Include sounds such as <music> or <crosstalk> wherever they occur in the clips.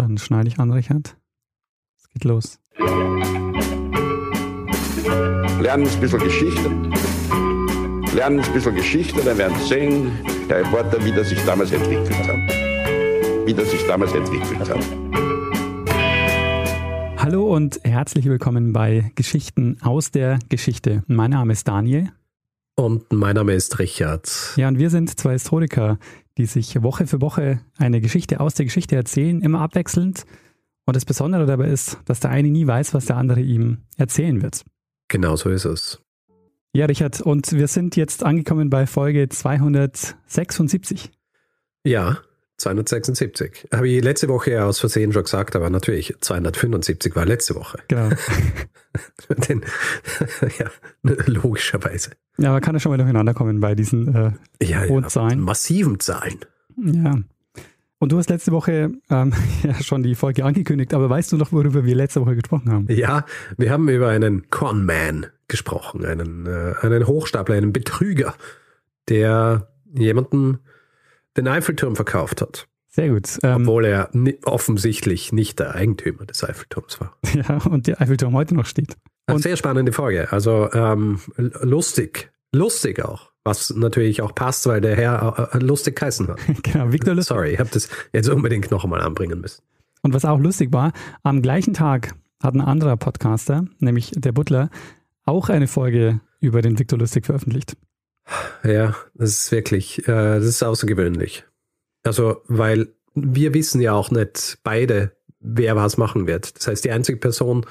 Dann schneide ich an, Richard. Es geht los. Lernen ein bisschen Geschichte. Lernen ein bisschen Geschichte, dann werden Sie sehen, Herr Reporter, wie das sich damals entwickelt hat. Wie das sich damals entwickelt hat. Hallo und herzlich willkommen bei Geschichten aus der Geschichte. Mein Name ist Daniel. Und mein Name ist Richard. Ja, und wir sind zwei Historiker, die sich Woche für Woche eine Geschichte aus der Geschichte erzählen, immer abwechselnd. Und das Besondere dabei ist, dass der eine nie weiß, was der andere ihm erzählen wird. Genau so ist es. Ja, Richard, und wir sind jetzt angekommen bei Folge 276. Ja, 276. Habe ich letzte Woche aus Versehen schon gesagt, aber natürlich 275 war letzte Woche. Genau. <laughs> Den, <laughs> ja, logischerweise. Ja, man kann ja schon mal durcheinander kommen bei diesen äh, Ja, hohen ja, Zahlen. massiven Zahlen. Ja. Und du hast letzte Woche ähm, <laughs> ja schon die Folge angekündigt, aber weißt du noch, worüber wir letzte Woche gesprochen haben? Ja, wir haben über einen Conman gesprochen, einen, äh, einen Hochstapler, einen Betrüger, der jemanden den Eiffelturm verkauft hat, Sehr gut. Ähm, obwohl er offensichtlich nicht der Eigentümer des Eiffelturms war. <laughs> ja, und der Eiffelturm heute noch steht. Eine Und- sehr spannende Folge. Also ähm, lustig. Lustig auch. Was natürlich auch passt, weil der Herr äh, lustig geheißen hat. <laughs> Genau, Victor Lustig. Sorry, ich habe das jetzt unbedingt noch einmal anbringen müssen. Und was auch lustig war, am gleichen Tag hat ein anderer Podcaster, nämlich der Butler, auch eine Folge über den Victor Lustig veröffentlicht. Ja, das ist wirklich, äh, das ist außergewöhnlich. Also, weil wir wissen ja auch nicht beide, wer was machen wird. Das heißt, die einzige Person,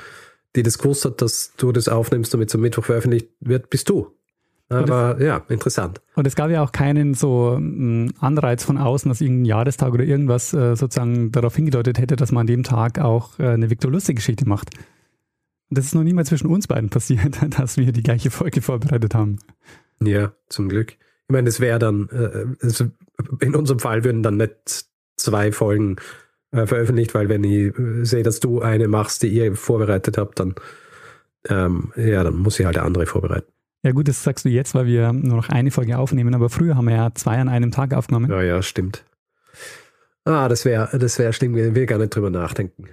die das gewusst hat, dass du das aufnimmst, damit es am Mittwoch veröffentlicht wird, bist du. Aber ja, interessant. Und es gab ja auch keinen so mm, Anreiz von außen, dass irgendein Jahrestag oder irgendwas äh, sozusagen darauf hingedeutet hätte, dass man an dem Tag auch äh, eine Victor Lustig-Geschichte macht. Und das ist noch nie mal zwischen uns beiden passiert, <laughs> dass wir die gleiche Folge vorbereitet haben. Ja, zum Glück. Ich meine, es wäre dann, äh, es, in unserem Fall würden dann nicht zwei Folgen äh, veröffentlicht, weil wenn ich äh, sehe, dass du eine machst, die ihr vorbereitet habt, dann, ähm, ja, dann muss ich halt eine andere vorbereiten. Ja gut, das sagst du jetzt, weil wir nur noch eine Folge aufnehmen, aber früher haben wir ja zwei an einem Tag aufgenommen. Ja, ja, stimmt. Ah, das wäre, das wäre schlimm, ich will gar nicht drüber nachdenken.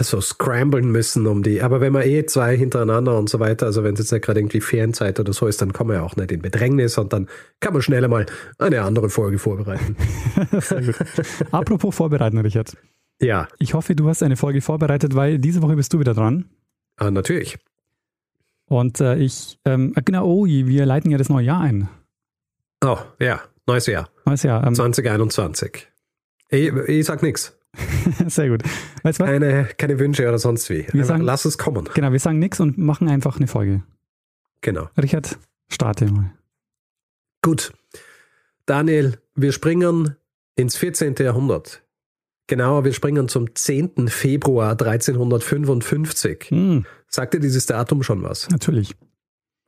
So scramblen müssen um die, aber wenn man eh zwei hintereinander und so weiter, also wenn es jetzt nicht gerade irgendwie Ferienzeit oder so ist, dann kann man ja auch nicht in Bedrängnis und dann kann man schneller mal eine andere Folge vorbereiten. <laughs> Apropos vorbereiten, Richard. Ja, Ich hoffe, du hast eine Folge vorbereitet, weil diese Woche bist du wieder dran. ah, natürlich. Und äh, ich, ähm, äh, genau, oh, wir leiten ja das neue Jahr ein. Oh, ja, neues Jahr, Neues Jahr. Ähm, 2021. Ich, ich sag nichts. <laughs> sehr gut. Weißt was? Keine, keine Wünsche oder sonst wie. Einfach sagen- lass es kommen. Genau, wir sagen nichts und machen einfach eine Folge. Genau. Richard, starte mal. Gut. Daniel, wir springen ins 14. Jahrhundert. Genauer, wir springen zum 10. Februar 1355. Hm, Sagt dir dieses Datum schon was? natürlich.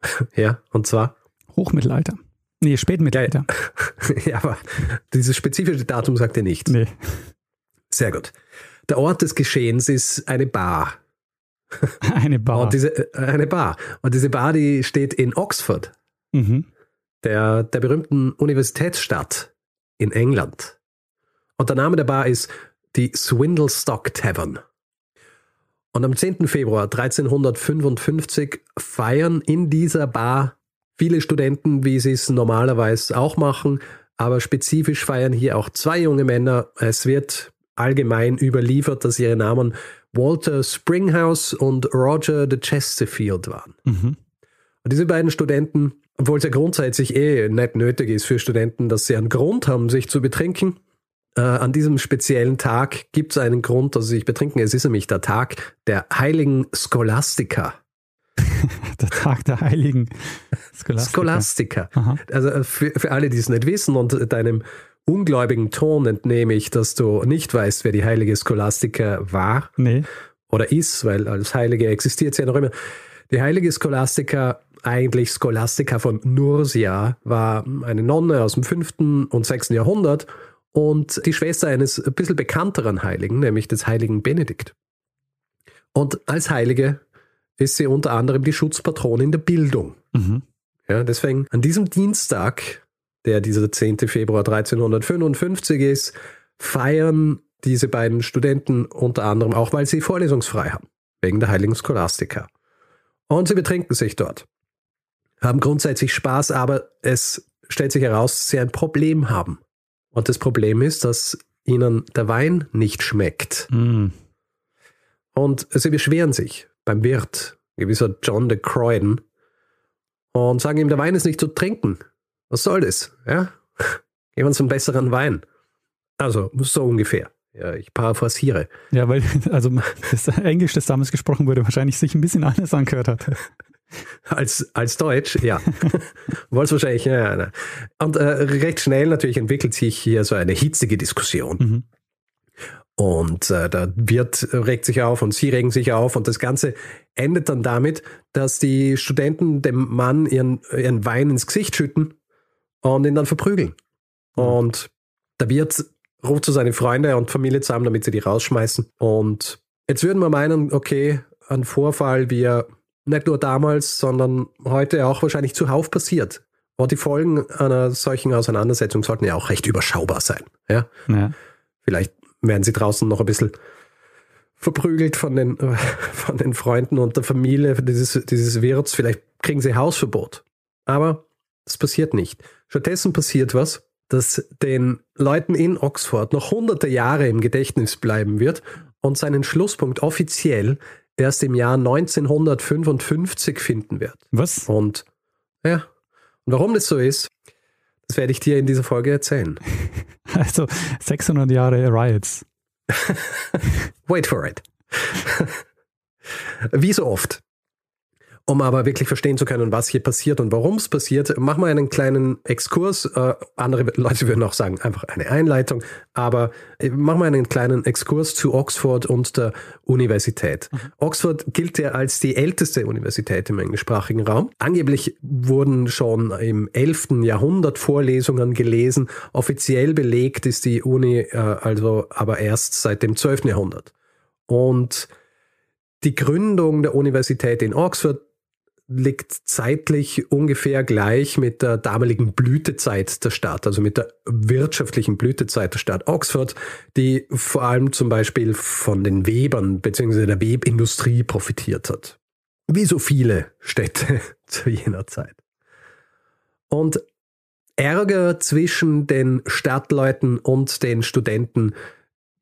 <laughs> Ja, und zwar? Hochmittelalter. Nee, Spätmittelalter. <laughs> ja, aber dieses spezifische Datum sagt dir nichts. Nee. Sehr gut. Der Ort des Geschehens ist eine Bar. <laughs> Eine Bar. Und diese, äh, eine Bar. Und diese Bar, die steht in Oxford, mhm. der, der berühmten Universitätsstadt in England. Und der Name der Bar ist die Swindlestock Tavern. Und am 10. Februar 1355 feiern in dieser Bar viele Studenten, wie sie es normalerweise auch machen, aber spezifisch feiern hier auch zwei junge Männer. Es wird allgemein überliefert, dass ihre Namen Walter Springhouse und Roger de Chesterfield waren. Mhm. Und diese beiden Studenten, obwohl es ja grundsätzlich eh nicht nötig ist für Studenten, dass sie einen Grund haben, sich zu betrinken, äh, an diesem speziellen Tag gibt es einen Grund, dass sie sich betrinken. Es ist nämlich der Tag der heiligen Scholastica. <laughs> Der Tag der Heiligen <laughs> Scholastica. Scholastica. Aha. Also äh, für, für alle, die es nicht wissen und deinem ungläubigen Ton entnehme ich, dass du nicht weißt, wer die heilige Scholastica war Nee. oder ist, weil als Heilige existiert sie ja noch immer. Die heilige Scholastica, eigentlich Scholastica von Nursia, war eine Nonne aus dem 5. und 6. Jahrhundert und die Schwester eines ein bisschen bekannteren Heiligen, nämlich des heiligen Benedikt. Und als Heilige ist sie unter anderem die Schutzpatronin der Bildung. Mhm. Ja, deswegen an diesem Dienstag, der dieser 10. Februar 1355 ist, feiern diese beiden Studenten unter anderem auch, weil sie vorlesungsfrei haben, wegen der heiligen Scholastika. Und sie betrinken sich dort, haben grundsätzlich Spaß, aber es stellt sich heraus, dass sie ein Problem haben. Und das Problem ist, dass ihnen der Wein nicht schmeckt. Mm. Und sie beschweren sich beim Wirt, gewisser John de Croydon, und sagen ihm, der Wein ist nicht zu trinken. Was soll das? Ja? Geben uns einen besseren Wein. Also, so ungefähr. Ja, ich paraphrasiere. Ja, weil <laughs> also das Englisch, das damals gesprochen wurde, wahrscheinlich sich ein bisschen anders angehört hat. Als, als Deutsch, ja. <laughs> Wollt's wahrscheinlich, ja, ja. Und äh, recht schnell natürlich entwickelt sich hier so eine hitzige Diskussion. Mhm. Und äh, der Wirt regt sich auf und sie regen sich auf und das Ganze endet dann damit, dass die Studenten dem Mann ihren, ihren Wein ins Gesicht schütten und ihn dann verprügeln. Und der Wirt ruft zu seine Freunde und Familie zusammen, damit sie die rausschmeißen. Und jetzt würden wir meinen, okay, ein Vorfall, wie er nicht nur damals, sondern heute auch wahrscheinlich zuhauf passiert. Und die Folgen einer solchen Auseinandersetzung sollten ja auch recht überschaubar sein. Ja? Ja. Vielleicht werden sie draußen noch ein bisschen verprügelt von den, <laughs> von den Freunden und der Familie dieses, dieses Wirts. Vielleicht kriegen sie Hausverbot. Aber das passiert nicht. Stattdessen passiert was, das den Leuten in Oxford noch hunderte Jahre im Gedächtnis bleiben wird und seinen Schlusspunkt offiziell erst im Jahr 1955 finden wird. Was? Und ja, und warum das so ist, das werde ich dir in dieser Folge erzählen. <laughs> Also 600 Jahre Riots. <laughs> Wait for it. <laughs> Wie so oft. Um aber wirklich verstehen zu können, was hier passiert und warum es passiert, machen wir einen kleinen Exkurs. Äh, andere Leute würden auch sagen, einfach eine Einleitung. Aber äh, machen wir einen kleinen Exkurs zu Oxford und der Universität. Oxford gilt ja als die älteste Universität im englischsprachigen Raum. Angeblich wurden schon im 11. Jahrhundert Vorlesungen gelesen. Offiziell belegt ist die Uni äh, also aber erst seit dem 12. Jahrhundert. Und die Gründung der Universität in Oxford liegt zeitlich ungefähr gleich mit der damaligen Blütezeit der Stadt, also mit der wirtschaftlichen Blütezeit der Stadt Oxford, die vor allem zum Beispiel von den Webern bzw. der Webindustrie profitiert hat. Wie so viele Städte <laughs> zu jener Zeit. Und Ärger zwischen den Stadtleuten und den Studenten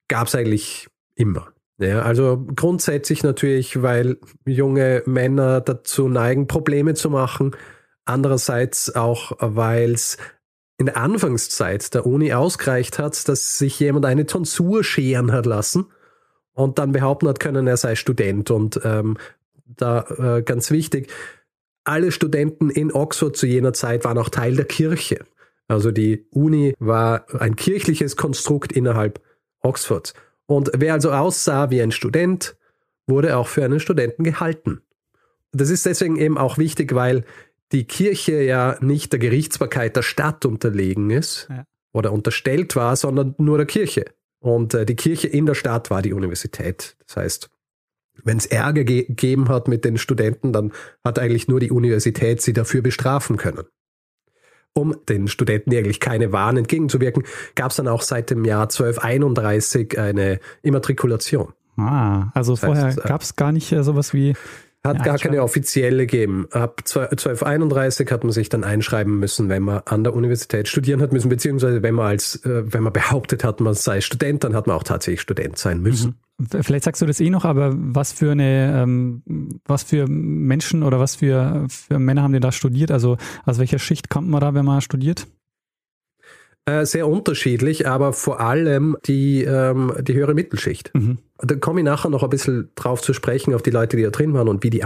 gab es eigentlich immer. Ja, also grundsätzlich natürlich, weil junge Männer dazu neigen, Probleme zu machen. Andererseits auch, weil es in der Anfangszeit der Uni ausgereicht hat, dass sich jemand eine Tonsur scheren hat lassen und dann behaupten hat können, er sei Student. Und ähm, da äh, ganz wichtig, alle Studenten in Oxford zu jener Zeit waren auch Teil der Kirche. Also die Uni war ein kirchliches Konstrukt innerhalb Oxfords. Und wer also aussah wie ein Student, wurde auch für einen Studenten gehalten. Das ist deswegen eben auch wichtig, weil die Kirche ja nicht der Gerichtsbarkeit der Stadt unterlegen ist Ja. oder unterstellt war, sondern nur der Kirche. Und äh, die Kirche in der Stadt war die Universität. Das heißt, wenn es Ärger ge gegeben hat mit den Studenten, dann hat eigentlich nur die Universität sie dafür bestrafen können. Um den Studenten, eigentlich keine waren, entgegenzuwirken, gab es dann auch seit dem Jahr 1231 eine Immatrikulation. Ah, also heißt, vorher äh, gab es gar nicht äh, sowas wie. Hat gar keine offizielle gegeben. Ab 1231 hat man sich dann einschreiben müssen, wenn man an der Universität studieren hat müssen, beziehungsweise wenn man als, äh, wenn man behauptet hat, man sei Student, dann hat man auch tatsächlich Student sein müssen. Vielleicht sagst du das eh noch, aber was für eine, ähm, was für Menschen oder was für, für Männer haben die da studiert? Also aus welcher Schicht kommt man da, wenn man studiert? Äh, sehr unterschiedlich, aber vor allem die, ähm, die höhere Mittelschicht. Mhm. Da komme ich nachher noch ein bisschen drauf zu sprechen, auf die Leute, die da drin waren und wie die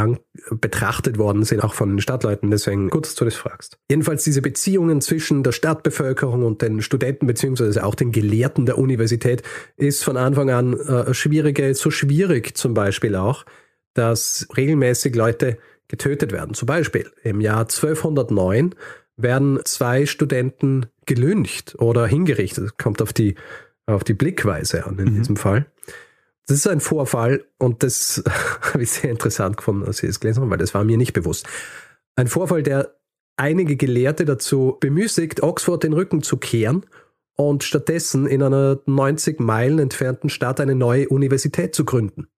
betrachtet worden sind, auch von den Stadtleuten. Deswegen gut, dass du das fragst. Jedenfalls diese Beziehungen zwischen der Stadtbevölkerung und den Studenten beziehungsweise auch den Gelehrten der Universität ist von Anfang an äh, schwierige, so schwierig zum Beispiel auch, dass regelmäßig Leute getötet werden. Zum Beispiel im Jahr 1209 werden zwei Studenten gelyncht oder hingerichtet. Kommt auf die, auf die Blickweise an in Mhm. diesem Fall. Das ist ein Vorfall und das <laughs> habe ich sehr interessant gefunden, als ich es gelesen habe, weil das war mir nicht bewusst. Ein Vorfall, der einige Gelehrte dazu bemüßigt, Oxford den Rücken zu kehren und stattdessen in einer 90 Meilen entfernten Stadt eine neue Universität zu gründen.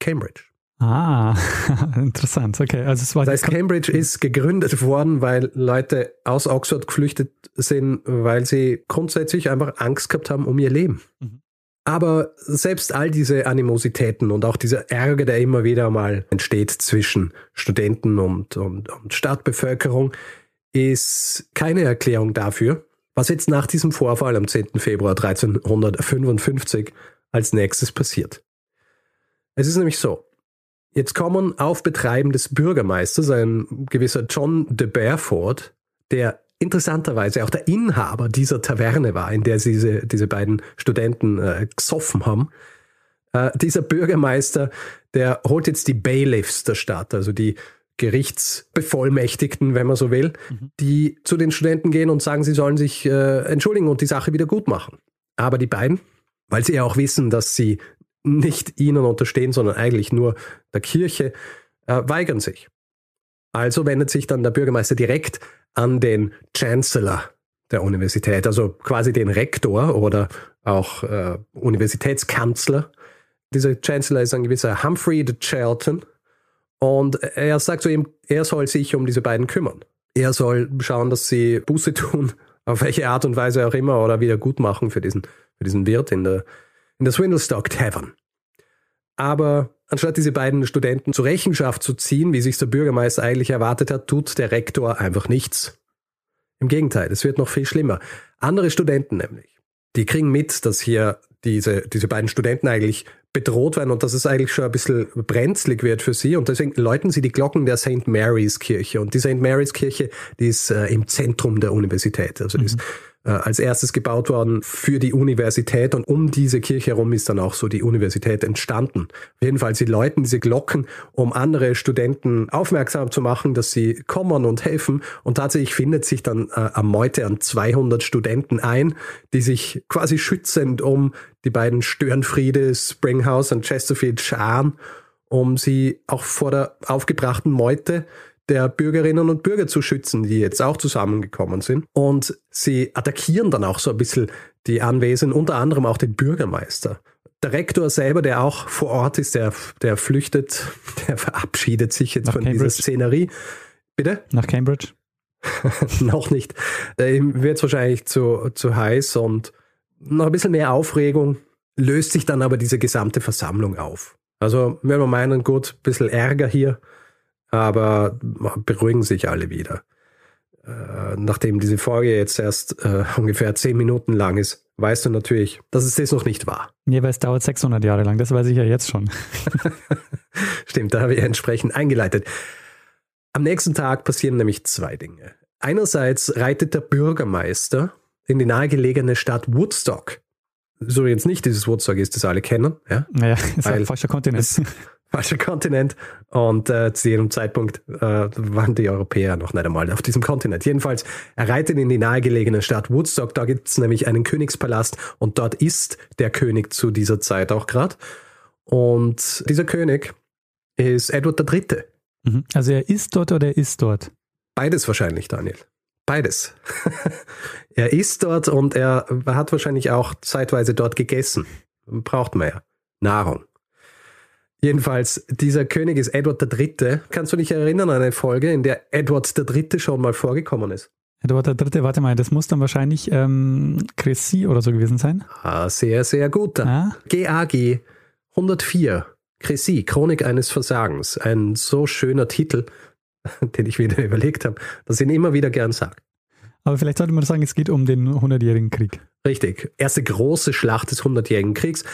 Cambridge. Ah, <laughs> interessant. Okay, also es war das heißt, Cambridge ist gegründet worden, weil Leute aus Oxford geflüchtet sind, weil sie grundsätzlich einfach Angst gehabt haben um ihr Leben. Mhm. Aber selbst all diese Animositäten und auch dieser Ärger, der immer wieder mal entsteht zwischen Studenten und, und, und Stadtbevölkerung, ist keine Erklärung dafür, was jetzt nach diesem Vorfall am 10. Februar 1355 als nächstes passiert. Es ist nämlich so, jetzt kommen auf Betreiben des Bürgermeisters ein gewisser John de Beaufort, der interessanterweise auch der Inhaber dieser Taverne war, in der sie diese, diese beiden Studenten äh, gesoffen haben. Äh, dieser Bürgermeister, der holt jetzt die Bailiffs der Stadt, also die Gerichtsbevollmächtigten, wenn man so will, mhm. die zu den Studenten gehen und sagen, sie sollen sich äh, entschuldigen und die Sache wieder gut machen. Aber die beiden, weil sie ja auch wissen, dass sie nicht ihnen unterstehen, sondern eigentlich nur der Kirche, äh, weigern sich. Also wendet sich dann der Bürgermeister direkt an den Chancellor der Universität, also quasi den Rektor oder auch äh, Universitätskanzler. Dieser Chancellor ist ein gewisser Humphrey de Charlton und er sagt zu ihm, er soll sich um diese beiden kümmern. Er soll schauen, dass sie Buße tun, <laughs> auf welche Art und Weise auch immer, oder wieder gut machen für diesen, für diesen Wirt in der, in der Swindlestock Tavern. Aber anstatt diese beiden Studenten zur Rechenschaft zu ziehen, wie sich der Bürgermeister eigentlich erwartet hat, tut der Rektor einfach nichts. Im Gegenteil, es wird noch viel schlimmer. Andere Studenten nämlich, die kriegen mit, dass hier diese, diese beiden Studenten eigentlich bedroht werden und dass es eigentlich schon ein bisschen brenzlig wird für sie. Und deswegen läuten sie die Glocken der St. Mary's Kirche. Und die St. Mary's Kirche, die ist äh, im Zentrum der Universität. Also ist mhm äh, als erstes gebaut worden für die Universität und um diese Kirche herum ist dann auch so die Universität entstanden. Jedenfalls, sie läuten diese Glocken, um andere Studenten aufmerksam zu machen, dass sie kommen und helfen und tatsächlich findet sich dann äh, am Meute an 200 Studenten ein, die sich quasi schützend um die beiden Störenfriede, Springhouse und Chesterfield scharen, um sie auch vor der aufgebrachten Meute der Bürgerinnen und Bürger zu schützen, die jetzt auch zusammengekommen sind. Und sie attackieren dann auch so ein bisschen die Anwesenden, unter anderem auch den Bürgermeister. Der Rektor selber, der auch vor Ort ist, der, der flüchtet, <laughs> der verabschiedet sich jetzt Nach von Cambridge. dieser Szenerie. Bitte? Nach Cambridge? <laughs> noch nicht. Ihm wird es wahrscheinlich zu, zu heiß und noch ein bisschen mehr Aufregung löst sich dann aber diese gesamte Versammlung auf. Also, wenn wir meinen, gut, ein bisschen Ärger hier, aber beruhigen sich alle wieder. Äh, nachdem diese Folge jetzt erst äh, ungefähr zehn Minuten lang ist, weißt du natürlich, dass es das noch nicht war. Nee, weil es dauert 600 Jahre lang, das weiß ich ja jetzt schon. <laughs> Stimmt, da habe ich entsprechend eingeleitet. Am nächsten Tag passieren nämlich zwei Dinge. Einerseits reitet der Bürgermeister in die nahegelegene Stadt Woodstock. So jetzt nicht dieses Woodstock ist, das alle kennen. Ja? Naja, ist ein falscher Kontinent falscher Kontinent. Und äh, zu jedem Zeitpunkt äh, waren die Europäer noch nicht einmal auf diesem Kontinent. Jedenfalls, er reitet in die nahegelegene Stadt Woodstock. Da gibt es nämlich einen Königspalast und dort ist der König zu dieser Zeit auch gerade. Und dieser König ist Edward III. Mhm. Also er ist dort oder er ist dort? Beides wahrscheinlich, Daniel. Beides. <laughs> er ist dort und er hat wahrscheinlich auch zeitweise dort gegessen. Braucht man ja. Nahrung. Jedenfalls, dieser König ist Edward III. Kannst du dich erinnern an eine Folge, in der Edward III. schon mal vorgekommen ist? Edward III., warte mal, das muss dann wahrscheinlich ähm, Chrissy oder so gewesen sein. Ah, sehr, sehr gut. Ah? GAG 104, Chrissy, Chronik eines Versagens. Ein so schöner Titel, <laughs> den ich wieder <laughs> überlegt habe, dass ich ihn immer wieder gern sage. Aber vielleicht sollte man sagen, es geht um den 100-jährigen Krieg. Richtig. Erste große Schlacht des 100-jährigen Kriegs.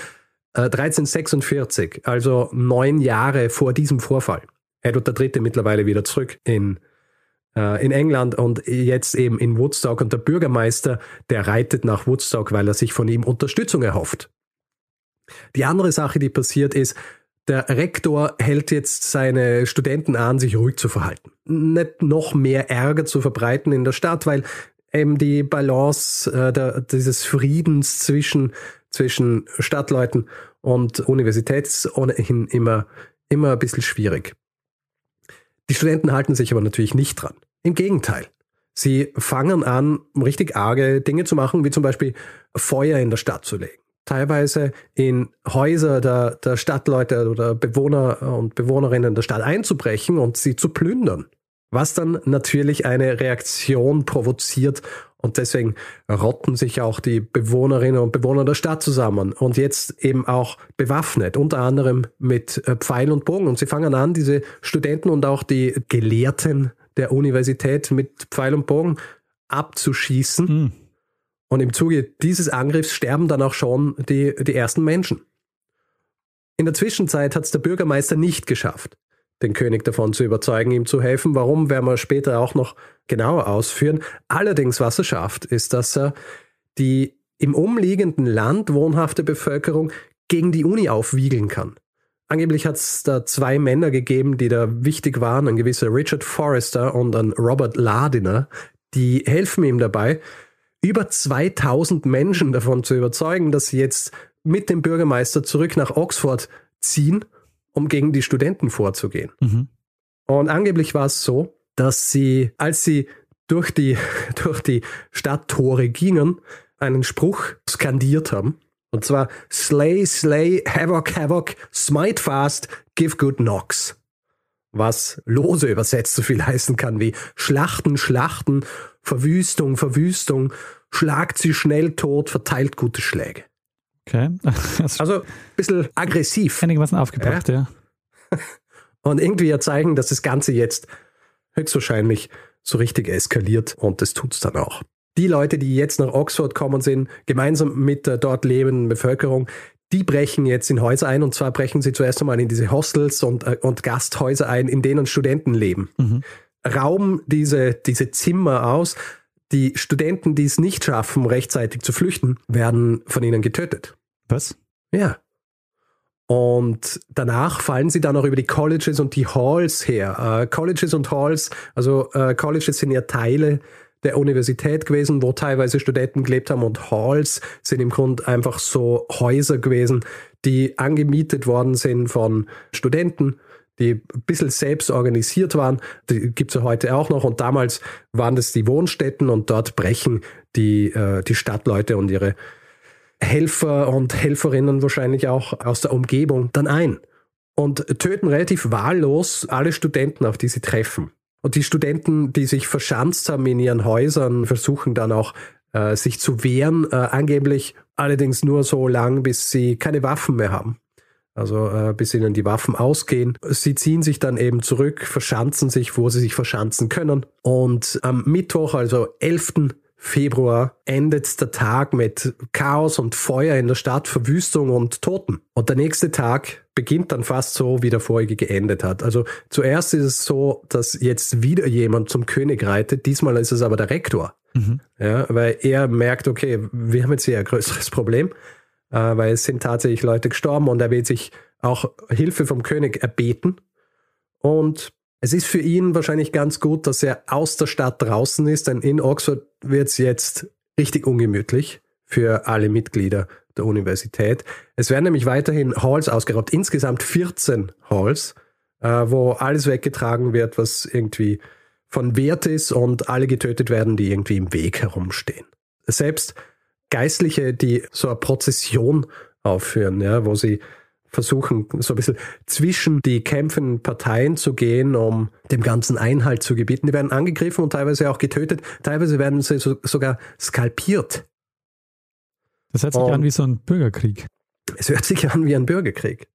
1346, äh, also neun Jahre vor diesem Vorfall. Edward III. mittlerweile wieder zurück in, äh, in England und jetzt eben in Woodstock. Und der Bürgermeister, der reitet nach Woodstock, weil er sich von ihm Unterstützung erhofft. Die andere Sache, die passiert ist, der Rektor hält jetzt seine Studenten an, sich ruhig zu verhalten. Nicht noch mehr Ärger zu verbreiten in der Stadt, weil eben die Balance äh, der, dieses Friedens zwischen zwischen Stadtleuten und Universität ist ohnehin immer, immer ein bisschen schwierig. Die Studenten halten sich aber natürlich nicht dran. Im Gegenteil. Sie fangen an, richtig arge Dinge zu machen, wie zum Beispiel Feuer in der Stadt zu legen. Teilweise in Häuser der, der Stadtleute oder Bewohner und Bewohnerinnen der Stadt einzubrechen und sie zu plündern. Was dann natürlich eine Reaktion provoziert und deswegen rotten sich auch die Bewohnerinnen und Bewohner der Stadt zusammen und jetzt eben auch bewaffnet, unter anderem mit äh, Pfeil und Bogen. Und sie fangen an, diese Studenten und auch die Gelehrten der Universität mit Pfeil und Bogen abzuschießen. Mhm. Und im Zuge dieses Angriffs sterben dann auch schon die, die ersten Menschen. In der Zwischenzeit hat es der Bürgermeister nicht geschafft den König davon zu überzeugen, ihm zu helfen. Warum, werden wir später auch noch genauer ausführen. Allerdings, was er schafft, ist, dass er die im umliegenden Land wohnhafte Bevölkerung gegen die Uni aufwiegeln kann. Angeblich hat es da zwei Männer gegeben, die da wichtig waren, ein gewisser Richard Forrester und ein Robert Lardiner, die helfen ihm dabei, über 2000 Menschen davon zu überzeugen, dass sie jetzt mit dem Bürgermeister zurück nach Oxford ziehen um gegen die Studenten vorzugehen. Mhm. Und angeblich war es so, dass sie, als sie durch die, <laughs> durch die Stadttore gingen, einen Spruch skandiert haben. Und zwar Slay, Slay, Havoc, Havoc, Smite fast, give good knocks. Was lose übersetzt so viel <laughs> heißen kann wie Schlachten, Schlachten, Verwüstung, Verwüstung, schlagt sie schnell tot, verteilt gute Schläge. Okay. <laughs> also ein bisschen aggressiv. Einigermaßen aufgebracht, ja. ja. <laughs> Und irgendwie ja zeigen, dass das Ganze jetzt höchstwahrscheinlich so richtig eskaliert und das tut es dann auch. Die Leute, die jetzt nach Oxford kommen sind, gemeinsam mit der dort lebenden Bevölkerung, die brechen jetzt in Häuser ein und zwar brechen sie zuerst einmal in diese Hostels und, äh, und Gasthäuser ein, in denen Studenten leben. Mhm. Rauben diese, diese Zimmer aus, die Studenten, die es nicht schaffen, rechtzeitig zu flüchten, werden von ihnen getötet. Was? Ja. Und danach fallen sie dann auch über die Colleges und die Halls her. Äh, Colleges und Halls, also äh, Colleges sind ja Teile der Universität gewesen, wo teilweise Studenten gelebt haben und Halls sind im Grunde einfach so Häuser gewesen, die angemietet worden sind von Studenten die ein bisschen selbst organisiert waren. Die gibt es ja heute auch noch. Und damals waren das die Wohnstätten und dort brechen die, äh, die Stadtleute und ihre Helfer und Helferinnen wahrscheinlich auch aus der Umgebung dann ein und töten relativ wahllos alle Studenten, auf die sie treffen. Und die Studenten, die sich verschanzt haben in ihren Häusern, versuchen dann auch äh, sich zu wehren, äh, angeblich allerdings nur so lang, bis sie keine Waffen mehr haben also äh, bis ihnen die Waffen ausgehen. Sie ziehen sich dann eben zurück, verschanzen sich, wo sie sich verschanzen können. Und am Mittwoch, also 11. Februar, endet der Tag mit Chaos und Feuer in der Stadt, Verwüstung und Toten. Und der nächste Tag beginnt dann fast so, wie der vorige geendet hat. Also zuerst ist es so, dass jetzt wieder jemand zum König reitet. Diesmal ist es aber der Rektor. Mhm. Ja, weil er merkt, okay, wir haben jetzt hier ein größeres Problem äh, weil es sind tatsächlich Leute gestorben und er will sich auch Hilfe vom König erbeten. Und es ist für ihn wahrscheinlich ganz gut, dass er aus der Stadt draußen ist, denn in Oxford wird es jetzt richtig ungemütlich für alle Mitglieder der Universität. Es werden nämlich weiterhin Halls ausgeraubt, insgesamt 14 Halls, äh, wo alles weggetragen wird, was irgendwie von Wert ist und alle getötet werden, die irgendwie im Weg herumstehen. Selbst Geistliche, die so eine Prozession aufführen, ja, wo sie versuchen, so ein bisschen zwischen die kämpfenden Parteien zu gehen, um dem ganzen Einhalt zu gebieten. Die werden angegriffen und teilweise auch getötet. Teilweise werden sie so, sogar skalpiert. Das hört sich und an wie so ein Bürgerkrieg. Es hört sich an wie ein Bürgerkrieg.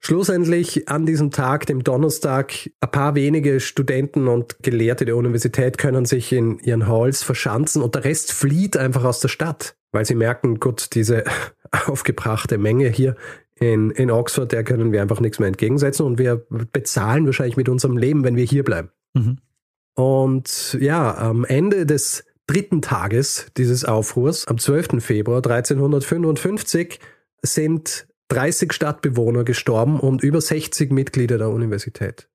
Schlussendlich an diesem Tag, dem Donnerstag, ein paar wenige Studenten und Gelehrte der Universität können sich in ihren Halls verschanzen und der Rest flieht einfach aus der Stadt weil sie merken, gut, diese <laughs> aufgebrachte Menge hier in, in Oxford, der können wir einfach nichts mehr entgegensetzen und wir bezahlen wahrscheinlich mit unserem Leben, wenn wir hier bleiben. Mhm. Und ja, am Ende des dritten Tages dieses Aufruhrs, am 12. Februar 1355, sind 30 Stadtbewohner gestorben und über 60 Mitglieder der Universität.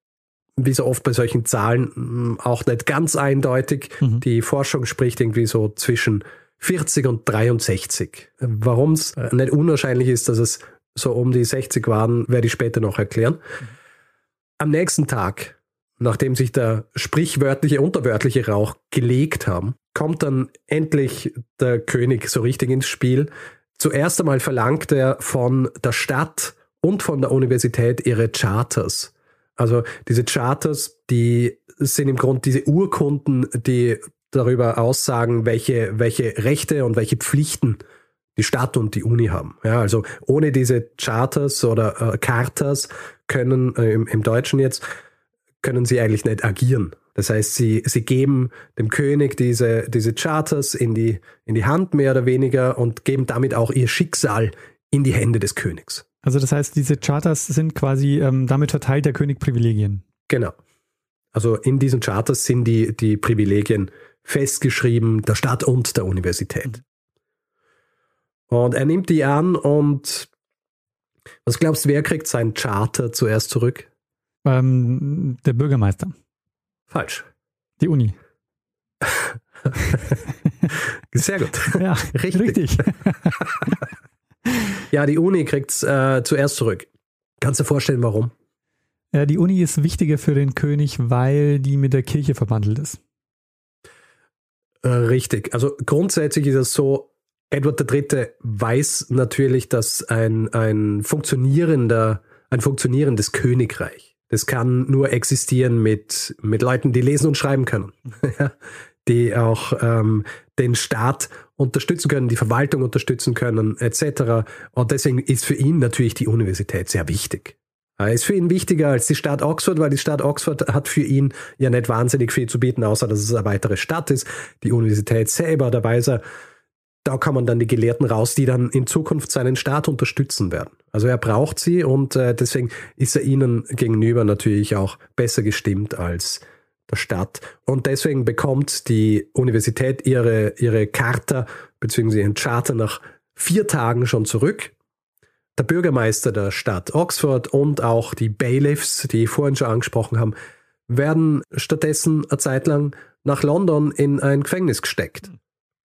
Wie so oft bei solchen Zahlen hm, auch nicht ganz eindeutig. Mhm. Die Forschung spricht irgendwie so zwischen 40 und 63. Warum es nicht unwahrscheinlich ist, dass es so um die 60 waren, werde ich später noch erklären. Am nächsten Tag nachdem sich der sprichwörtliche, unterwörtliche Rauch gelegt haben, kommt dann endlich der König so richtig ins Spiel. Zuerst einmal verlangt er von der Stadt und von der Universität ihre Charters. Also diese Charters, die sind im Grunde diese Urkunden, die darüber aussagen, welche, welche Rechte und welche Pflichten die Stadt und die Uni haben. Ja, also ohne diese Charters oder äh, Charters können äh, im, im Deutschen jetzt können sie eigentlich nicht agieren. Das heißt, sie, sie geben dem König diese, diese Charters in die, in die Hand mehr oder weniger und geben damit auch ihr Schicksal in die Hände des Königs. Also das heißt, diese Charters sind quasi, ähm, damit verteilt der König Privilegien. Genau. Also in diesen Charters sind die, die Privilegien festgeschrieben der Stadt und der Universität. Und er nimmt die an und was glaubst du, wer kriegt seinen Charter zuerst zurück? Ähm, der Bürgermeister. Falsch. Die Uni. <laughs> Sehr gut. Ja, richtig. richtig. <laughs> ja, die Uni kriegt es äh, zuerst zurück. Kannst du dir vorstellen, warum? Ja, die Uni ist wichtiger für den König, weil die mit der Kirche verbandelt ist. Äh, richtig. Also grundsätzlich ist es so, Edward III. weiß natürlich, dass ein, ein funktionierender, ein funktionierendes Königreich das kann nur existieren mit, mit Leuten, die lesen und schreiben können, <laughs> die auch ähm, den Staat unterstützen können, die Verwaltung unterstützen können, etc. Und deswegen ist für ihn natürlich die Universität sehr wichtig. Er ist für ihn wichtiger als die Stadt Oxford, weil die Stadt Oxford hat für ihn ja nicht wahnsinnig viel zu bieten, außer dass es eine weitere Stadt ist. Die Universität selber, da weiß er, da kann man dann die Gelehrten raus, die dann in Zukunft seinen Staat unterstützen werden. Also er braucht sie und äh, deswegen ist er ihnen gegenüber natürlich auch besser gestimmt als der Stadt. Und deswegen bekommt die Universität ihre, ihre Charta bzw. ihren Charter nach vier Tagen schon zurück. Der Bürgermeister der Stadt Oxford und auch die Bailiffs, die ich vorhin schon angesprochen haben, werden stattdessen eine Zeit lang nach London in ein Gefängnis gesteckt.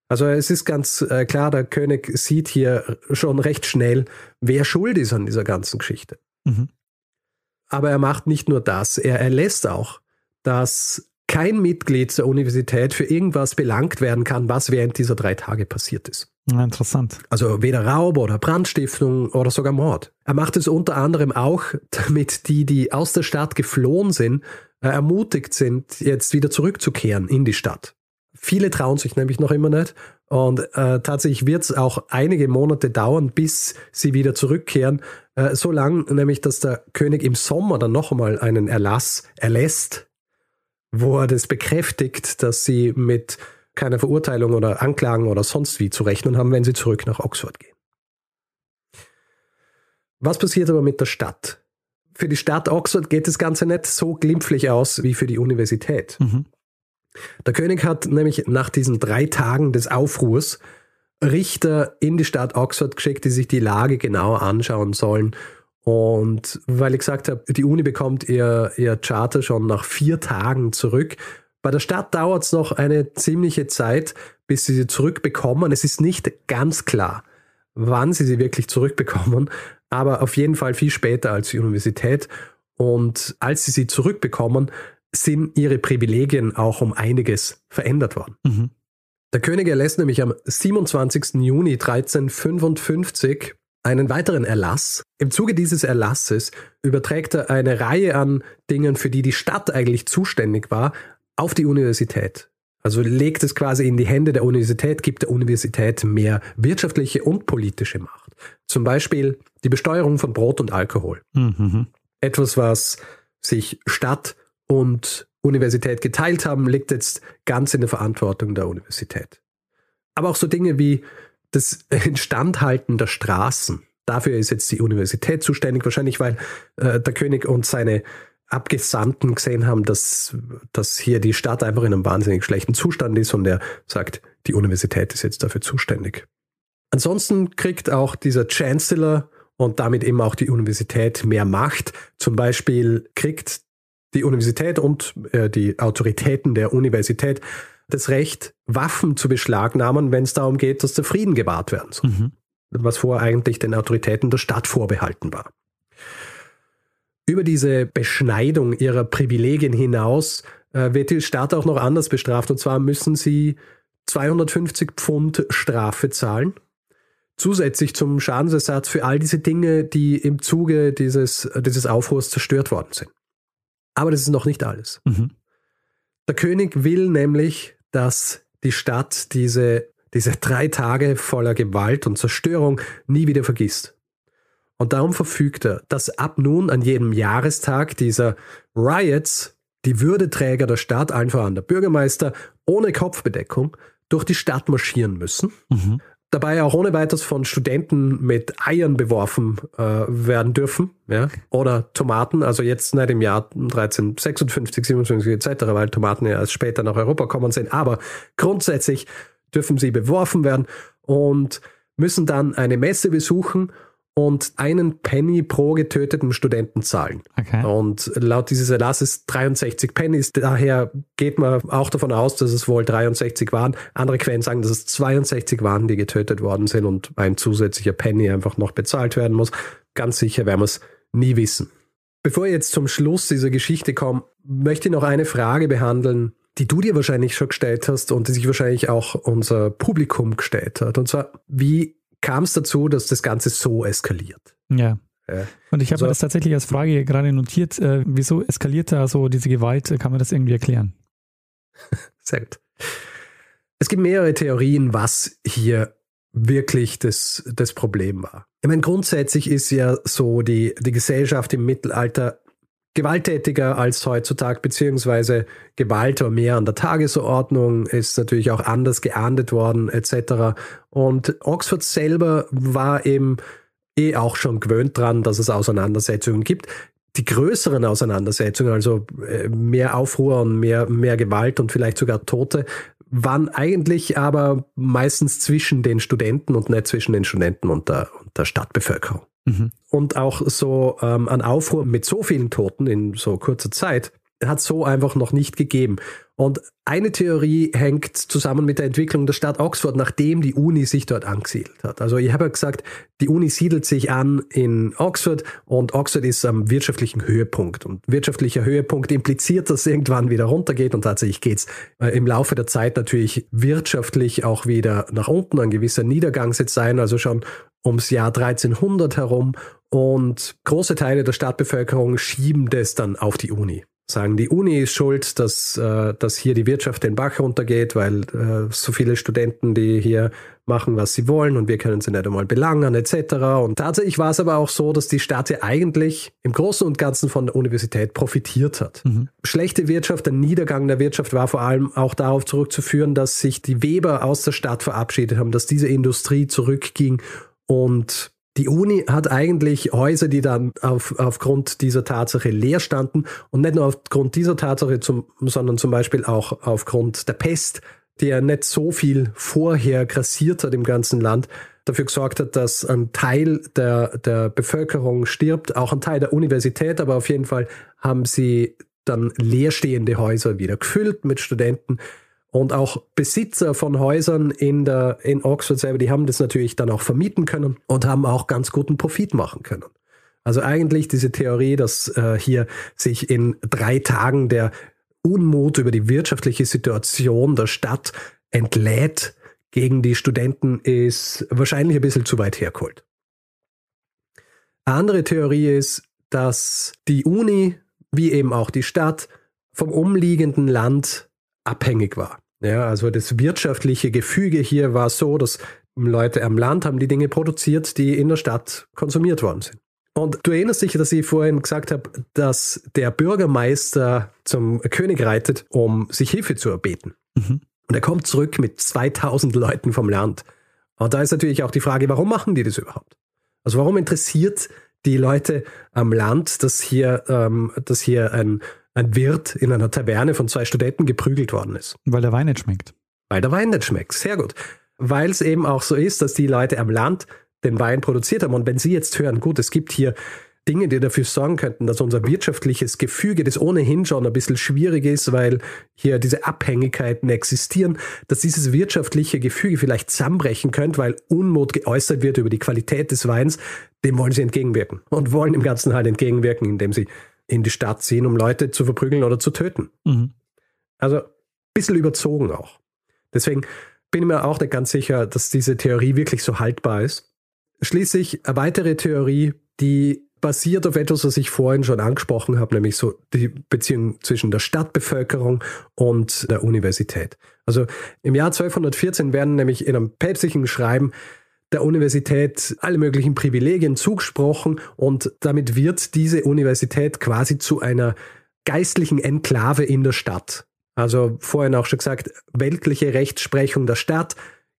Also es ist ganz äh, klar, der König sieht hier schon recht schnell, wer schuld ist an dieser ganzen Geschichte. Mhm. Aber er macht nicht nur das, er erlässt auch, dass kein Mitglied der Universität für irgendwas belangt werden kann, was während dieser drei Tage passiert ist. Interessant. Also weder Raub oder Brandstiftung oder sogar Mord. Er macht es unter anderem auch, damit die, die aus der Stadt geflohen sind, äh, ermutigt sind, jetzt wieder zurückzukehren in die Stadt. Viele trauen sich nämlich noch immer nicht. Und äh, tatsächlich wird es auch einige Monate dauern, bis sie wieder zurückkehren. Äh, so lang nämlich, dass der König im Sommer dann noch einmal einen Erlass erlässt, wo er das bekräftigt, dass sie mit keiner Verurteilung oder Anklagen oder sonst wie zu rechnen haben, wenn sie zurück nach Oxford gehen. Was passiert aber mit der Stadt? Für die Stadt Oxford geht das Ganze nicht so glimpflich aus wie für die Universität. Mhm. Der König hat nämlich nach diesen drei Tagen des Aufruhrs Richter in die Stadt Oxford geschickt, die sich die Lage genauer anschauen sollen. Und weil ich gesagt habe, die Uni bekommt ihr, ihr Charter schon nach vier Tagen zurück. Bei der Stadt dauert es noch eine ziemliche Zeit, bis sie sie zurückbekommen. Es ist nicht ganz klar, wann sie sie wirklich zurückbekommen, aber auf jeden Fall viel später als die Universität. Und als sie sie zurückbekommen, sind ihre Privilegien auch um einiges verändert worden. Mhm. Der König erlässt nämlich am 27. Juni 1355 einen weiteren Erlass. Im Zuge dieses Erlasses überträgt er eine Reihe an Dingen, für die die Stadt eigentlich zuständig war, auf die Universität. Also legt es quasi in die Hände der Universität, gibt der Universität mehr wirtschaftliche und politische Macht. Zum Beispiel die Besteuerung von Brot und Alkohol. Mhm. Etwas, was sich Stadt und Universität geteilt haben, liegt jetzt ganz in der Verantwortung der Universität. Aber auch so Dinge wie das <laughs> Instandhalten der Straßen. Dafür ist jetzt die Universität zuständig, wahrscheinlich weil äh, der König und seine Abgesandten gesehen haben, dass, dass hier die Stadt einfach in einem wahnsinnig schlechten Zustand ist und er sagt, die Universität ist jetzt dafür zuständig. Ansonsten kriegt auch dieser Chancellor und damit eben auch die Universität mehr Macht. Zum Beispiel kriegt die Universität und äh, die Autoritäten der Universität das Recht, Waffen zu beschlagnahmen, wenn es darum geht, dass der Frieden gewahrt werden soll. Mhm. Was vorher eigentlich den Autoritäten der Stadt vorbehalten war. Über diese Beschneidung ihrer Privilegien hinaus äh, wird die Staat auch noch anders bestraft. Und zwar müssen sie 250 Pfund Strafe zahlen. Zusätzlich zum Schadensersatz für all diese Dinge, die im Zuge dieses, dieses Aufruhrs zerstört worden sind. Aber das ist noch nicht alles. Mhm. Der König will nämlich, dass die Stadt diese, diese drei Tage voller Gewalt und Zerstörung nie wieder vergisst. Und darum verfügt er, dass ab nun an jedem Jahrestag dieser Riots die Würdeträger der Stadt, allen voran der Bürgermeister, ohne Kopfbedeckung durch die Stadt marschieren müssen. Mhm. Dabei auch ohne weiteres von Studenten mit Eiern beworfen äh, werden dürfen, ja, oder Tomaten, also jetzt nicht im Jahr 1356, 57 etc., weil Tomaten ja erst später nach Europa kommen sind, aber grundsätzlich dürfen sie beworfen werden und müssen dann eine Messe besuchen und einen Penny pro getöteten Studenten zahlen. Okay. Und laut dieses Erlasses 63 Pennies. Daher geht man auch davon aus, dass es wohl 63 waren. Andere Quellen sagen, dass es 62 waren, die getötet worden sind und ein zusätzlicher Penny einfach noch bezahlt werden muss. Ganz sicher werden wir es nie wissen. Bevor ich jetzt zum Schluss dieser Geschichte komme, möchte ich noch eine Frage behandeln, die du dir wahrscheinlich schon gestellt hast und die sich wahrscheinlich auch unser Publikum gestellt hat. Und zwar, wie kam es dazu, dass das Ganze so eskaliert. Ja. ja. Und ich habe also, mir das tatsächlich als Frage gerade notiert, äh, wieso eskaliert da so diese Gewalt? Kann man das irgendwie erklären? <laughs> Sehr gut. Es gibt mehrere Theorien, was hier wirklich das, das Problem war. Ich meine, grundsätzlich ist ja so die, die Gesellschaft im Mittelalter gewalttätiger als heutzutage, beziehungsweise Gewalt war mehr an der Tagesordnung, ist natürlich auch anders geahndet worden, etc. Und Oxford selber war eben eh auch schon gewöhnt dran, dass es Auseinandersetzungen gibt. Die größeren Auseinandersetzungen, also äh, mehr Aufruhr und mehr, mehr Gewalt und vielleicht sogar Tote, waren eigentlich aber meistens zwischen den Studenten und nicht zwischen den Studenten und der, und der Stadtbevölkerung. Mhm. Und auch so ähm, an Aufruhr mit so vielen Toten in so kurzer Zeit hat so einfach noch nicht gegeben. Und eine Theorie hängt zusammen mit der Entwicklung der Stadt Oxford, nachdem die Uni sich dort angesiedelt hat. Also ich habe ja gesagt, die Uni siedelt sich an in Oxford und Oxford ist am wirtschaftlichen Höhepunkt. Und wirtschaftlicher Höhepunkt impliziert, dass irgendwann wieder runtergeht und tatsächlich geht's äh, im Laufe der Zeit natürlich wirtschaftlich auch wieder nach unten. Ein gewisser Niedergang wird sein, also schon ums Jahr 1300 herum und große Teile der Stadtbevölkerung schieben das dann auf die Uni. Sagen, die Uni ist schuld, dass, äh, dass hier die Wirtschaft den Bach runtergeht, weil äh, so viele Studenten, die hier machen, was sie wollen und wir können sie nicht einmal belangen etc. Und tatsächlich war es aber auch so, dass die Stadt ja eigentlich im Großen und Ganzen von der Universität profitiert hat. Mhm. Schlechte Wirtschaft, der Niedergang der Wirtschaft war vor allem auch darauf zurückzuführen, dass sich die Weber aus der Stadt verabschiedet haben, dass diese Industrie zurückging und die Uni hat eigentlich Häuser, die dann auf, aufgrund dieser Tatsache leer standen und nicht nur aufgrund dieser Tatsache, zum, sondern zum Beispiel auch aufgrund der Pest, die ja nicht so viel vorher grassiert hat im ganzen Land, dafür gesorgt hat, dass ein Teil der, der Bevölkerung stirbt, auch ein Teil der Universität, aber auf jeden Fall haben sie dann leerstehende Häuser wieder gefüllt mit Studenten. Und auch Besitzer von Häusern in, der, in Oxford selber, die haben das natürlich dann auch vermieten können und haben auch ganz guten Profit machen können. Also eigentlich diese Theorie, dass äh, hier sich in drei Tagen der Unmut über die wirtschaftliche Situation der Stadt entlädt gegen die Studenten, ist wahrscheinlich ein bisschen zu weit hergeholt. Eine andere Theorie ist, dass die Uni, wie eben auch die Stadt, vom umliegenden Land abhängig war. Ja, also das wirtschaftliche Gefüge hier war so, dass Leute am Land haben die Dinge produziert, die in der Stadt konsumiert worden sind. Und du erinnerst dich, dass ich vorhin gesagt habe, dass der Bürgermeister zum König reitet, um sich Hilfe zu erbeten. Mhm. Und er kommt zurück mit 2000 Leuten vom Land. Und da ist natürlich auch die Frage, warum machen die das überhaupt? Also warum interessiert die Leute am Land, dass hier, ähm, dass hier ein ein Wirt in einer Taverne von zwei Studenten geprügelt worden ist. Weil der Wein nicht schmeckt. Weil der Wein nicht schmeckt, sehr gut. Weil es eben auch so ist, dass die Leute am Land den Wein produziert haben. Und wenn Sie jetzt hören, gut, es gibt hier Dinge, die dafür sorgen könnten, dass unser wirtschaftliches Gefüge, das ohnehin schon ein bisschen schwierig ist, weil hier diese Abhängigkeiten existieren, dass dieses wirtschaftliche Gefüge vielleicht zusammenbrechen könnte, weil Unmut geäußert wird über die Qualität des Weins, dem wollen sie entgegenwirken und wollen im Ganzen halt entgegenwirken, indem sie in die Stadt ziehen, um Leute zu verprügeln oder zu töten. Mhm. Also ein bisschen überzogen auch. Deswegen bin ich mir auch nicht ganz sicher, dass diese Theorie wirklich so haltbar ist. Schließlich eine weitere Theorie, die basiert auf etwas, was ich vorhin schon angesprochen habe, nämlich so die Beziehung zwischen der Stadtbevölkerung und der Universität. Also im Jahr 1214 werden nämlich in einem päpstlichen Schreiben der Universität alle möglichen Privilegien zugesprochen und damit wird diese Universität quasi zu einer geistlichen Enklave in der Stadt. Also vorhin auch schon gesagt, weltliche Rechtsprechung der Stadt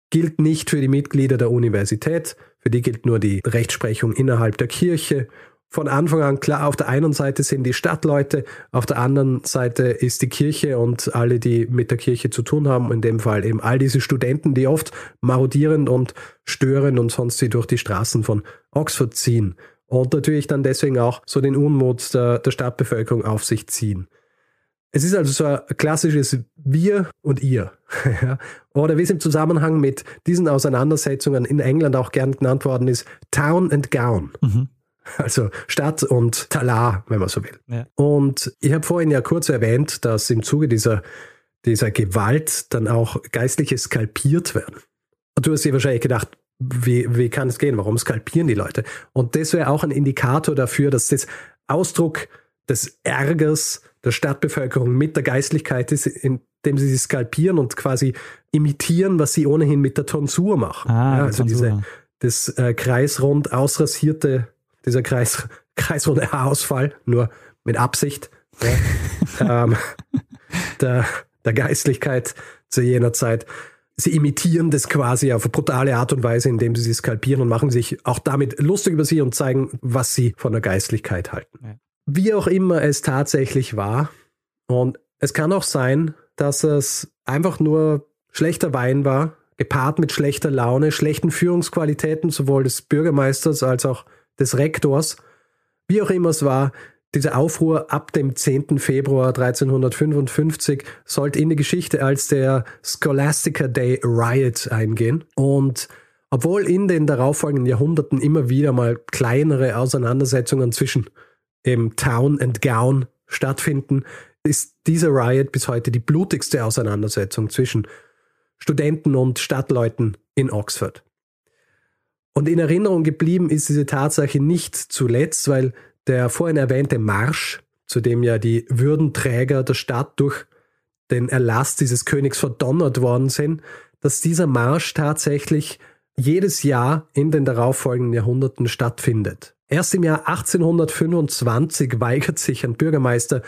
gilt nicht für die Mitglieder der Universität, für die gilt nur die Rechtsprechung innerhalb der Kirche. Von Anfang an klar, auf der einen Seite sind die Stadtleute, auf der anderen Seite ist die Kirche und alle, die mit der Kirche zu tun haben, in dem Fall eben all diese Studenten, die oft marodieren und stören und sonst sie durch die Straßen von Oxford ziehen. Und natürlich dann deswegen auch so den Unmut der, der Stadtbevölkerung auf sich ziehen. Es ist also so ein klassisches Wir und Ihr. <laughs> Oder wie es im Zusammenhang mit diesen Auseinandersetzungen in England auch gern genannt worden ist, Town and Gown. Mhm. Also Stadt und Talar, wenn man so will. Ja. Und ich habe vorhin ja kurz erwähnt, dass im Zuge dieser, dieser Gewalt dann auch Geistliche skalpiert werden. Und du hast dir wahrscheinlich gedacht, wie, wie kann es gehen? Warum skalpieren die Leute? Und das wäre auch ein Indikator dafür, dass das Ausdruck des Ärgers der Stadtbevölkerung mit der Geistlichkeit ist, indem sie sie skalpieren und quasi imitieren, was sie ohnehin mit der Tonsur machen. Ah, ja, also diese, das äh, kreisrund ausrasierte, dieser Kreis, <laughs> kreisrunde Haarausfall, nur mit Absicht, ja, <laughs> ähm, der, der Geistlichkeit zu jener Zeit. Sie imitieren das quasi auf eine brutale Art und Weise, indem sie sie skalpieren und machen sich auch damit lustig über sie und zeigen, was sie von der Geistlichkeit halten. Ja. Wie auch immer es tatsächlich war. Und es kann auch sein, dass es einfach nur schlechter Wein war, gepaart mit schlechter Laune, schlechten Führungsqualitäten sowohl des Bürgermeisters als auch des Rektors. Wie auch immer es war, diese Aufruhr ab dem 10. Februar 1355 sollte in die Geschichte als der Scholastica Day Riot eingehen. Und obwohl in den darauffolgenden Jahrhunderten immer wieder mal kleinere Auseinandersetzungen zwischen im Town and Gown stattfinden, ist dieser Riot bis heute die blutigste Auseinandersetzung zwischen Studenten und Stadtleuten in Oxford. Und in Erinnerung geblieben ist diese Tatsache nicht zuletzt, weil der vorhin erwähnte Marsch, zu dem ja die Würdenträger der Stadt durch den Erlass dieses Königs verdonnert worden sind, dass dieser Marsch tatsächlich jedes Jahr in den darauffolgenden Jahrhunderten stattfindet. Erst im Jahr 1825 weigert sich ein Bürgermeister,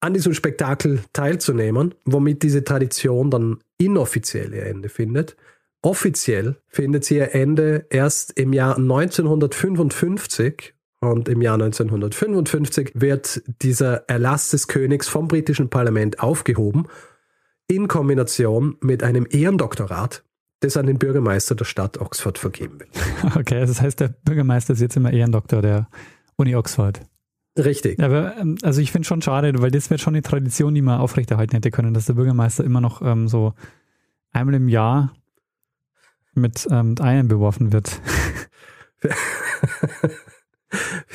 an diesem Spektakel teilzunehmen, womit diese Tradition dann inoffiziell ihr Ende findet. Offiziell findet sie ihr Ende erst im Jahr 1955 und im Jahr 1955 wird dieser Erlass des Königs vom britischen Parlament aufgehoben in Kombination mit einem Ehrendoktorat das an den Bürgermeister der Stadt Oxford vergeben wird. <laughs> Okay, das heißt, der Bürgermeister ist jetzt immer Ehrendoktor der Uni Oxford. Richtig. Aber ähm, also ich finde schon schade, weil das wäre schon eine Tradition, die man aufrechterhalten hätte können, dass der Bürgermeister immer noch ähm, so einmal im Jahr mit, ähm, mit Eiern beworfen wird. <laughs>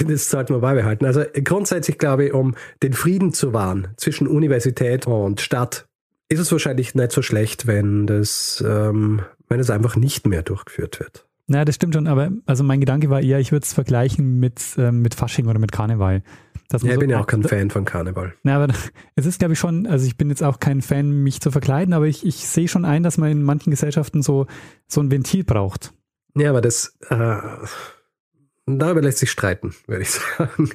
das sollten wir beibehalten. Also grundsätzlich glaube ich, um den Frieden zu wahren zwischen Universität und Stadt, ist es wahrscheinlich nicht so schlecht, wenn das, ähm, wenn es einfach nicht mehr durchgeführt wird. Ja, das stimmt schon, aber also mein Gedanke war eher, ich würde es vergleichen mit, ähm, mit Fasching oder mit Karneval. Ja, ich bin ja auch kein Fan von Karneval. Ja, aber <laughs> es ist, glaube ich, schon, also ich bin jetzt auch kein Fan, mich zu verkleiden, aber ich, ich sehe schon ein, dass man in manchen Gesellschaften so, so ein Ventil braucht. Ja, aber das, äh, darüber lässt sich streiten, würde ich <laughs> sagen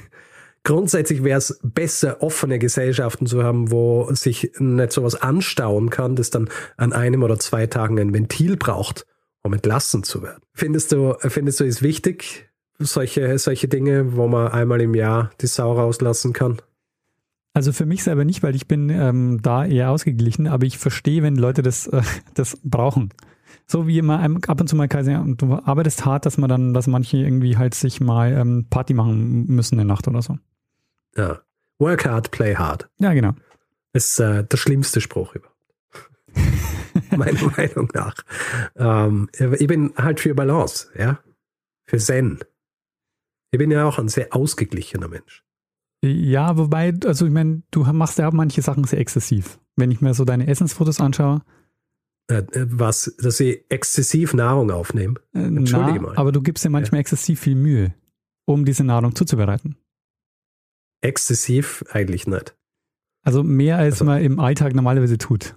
grundsätzlich wäre es besser, offene Gesellschaften zu haben, wo sich nicht sowas anstauen kann, das dann an einem oder zwei Tagen ein Ventil braucht, um entlassen zu werden. Findest du, findest du es wichtig, solche, solche Dinge, wo man einmal im Jahr die Sau rauslassen kann? Also für mich selber nicht, weil ich bin ähm, da eher ausgeglichen, aber ich verstehe, wenn Leute das, äh, das brauchen. So wie immer ab und zu mal Kaiser, und du arbeitest hart, dass man dann, dass manche irgendwie halt sich mal ähm, Party machen müssen in der Nacht oder so. Ja. Work hard, play hard. Ja, genau. ist äh, der schlimmste Spruch überhaupt. <laughs> Meiner Meinung nach. Ähm, ich bin halt für Balance, ja. Für Zen. Ich bin ja auch ein sehr ausgeglichener Mensch. Ja, wobei, also ich meine, du machst ja manche Sachen sehr exzessiv. Wenn ich mir so deine Essensfotos anschaue. Äh, äh was, dass ich exzessiv Nahrung aufnehme? Äh, Entschuldige na, mal. Aber du gibst dir manchmal ja. exzessiv viel Mühe, um diese Nahrung zuzubereiten. Exzessiv eigentlich nicht. Also mehr als also, man im Alltag normalerweise tut.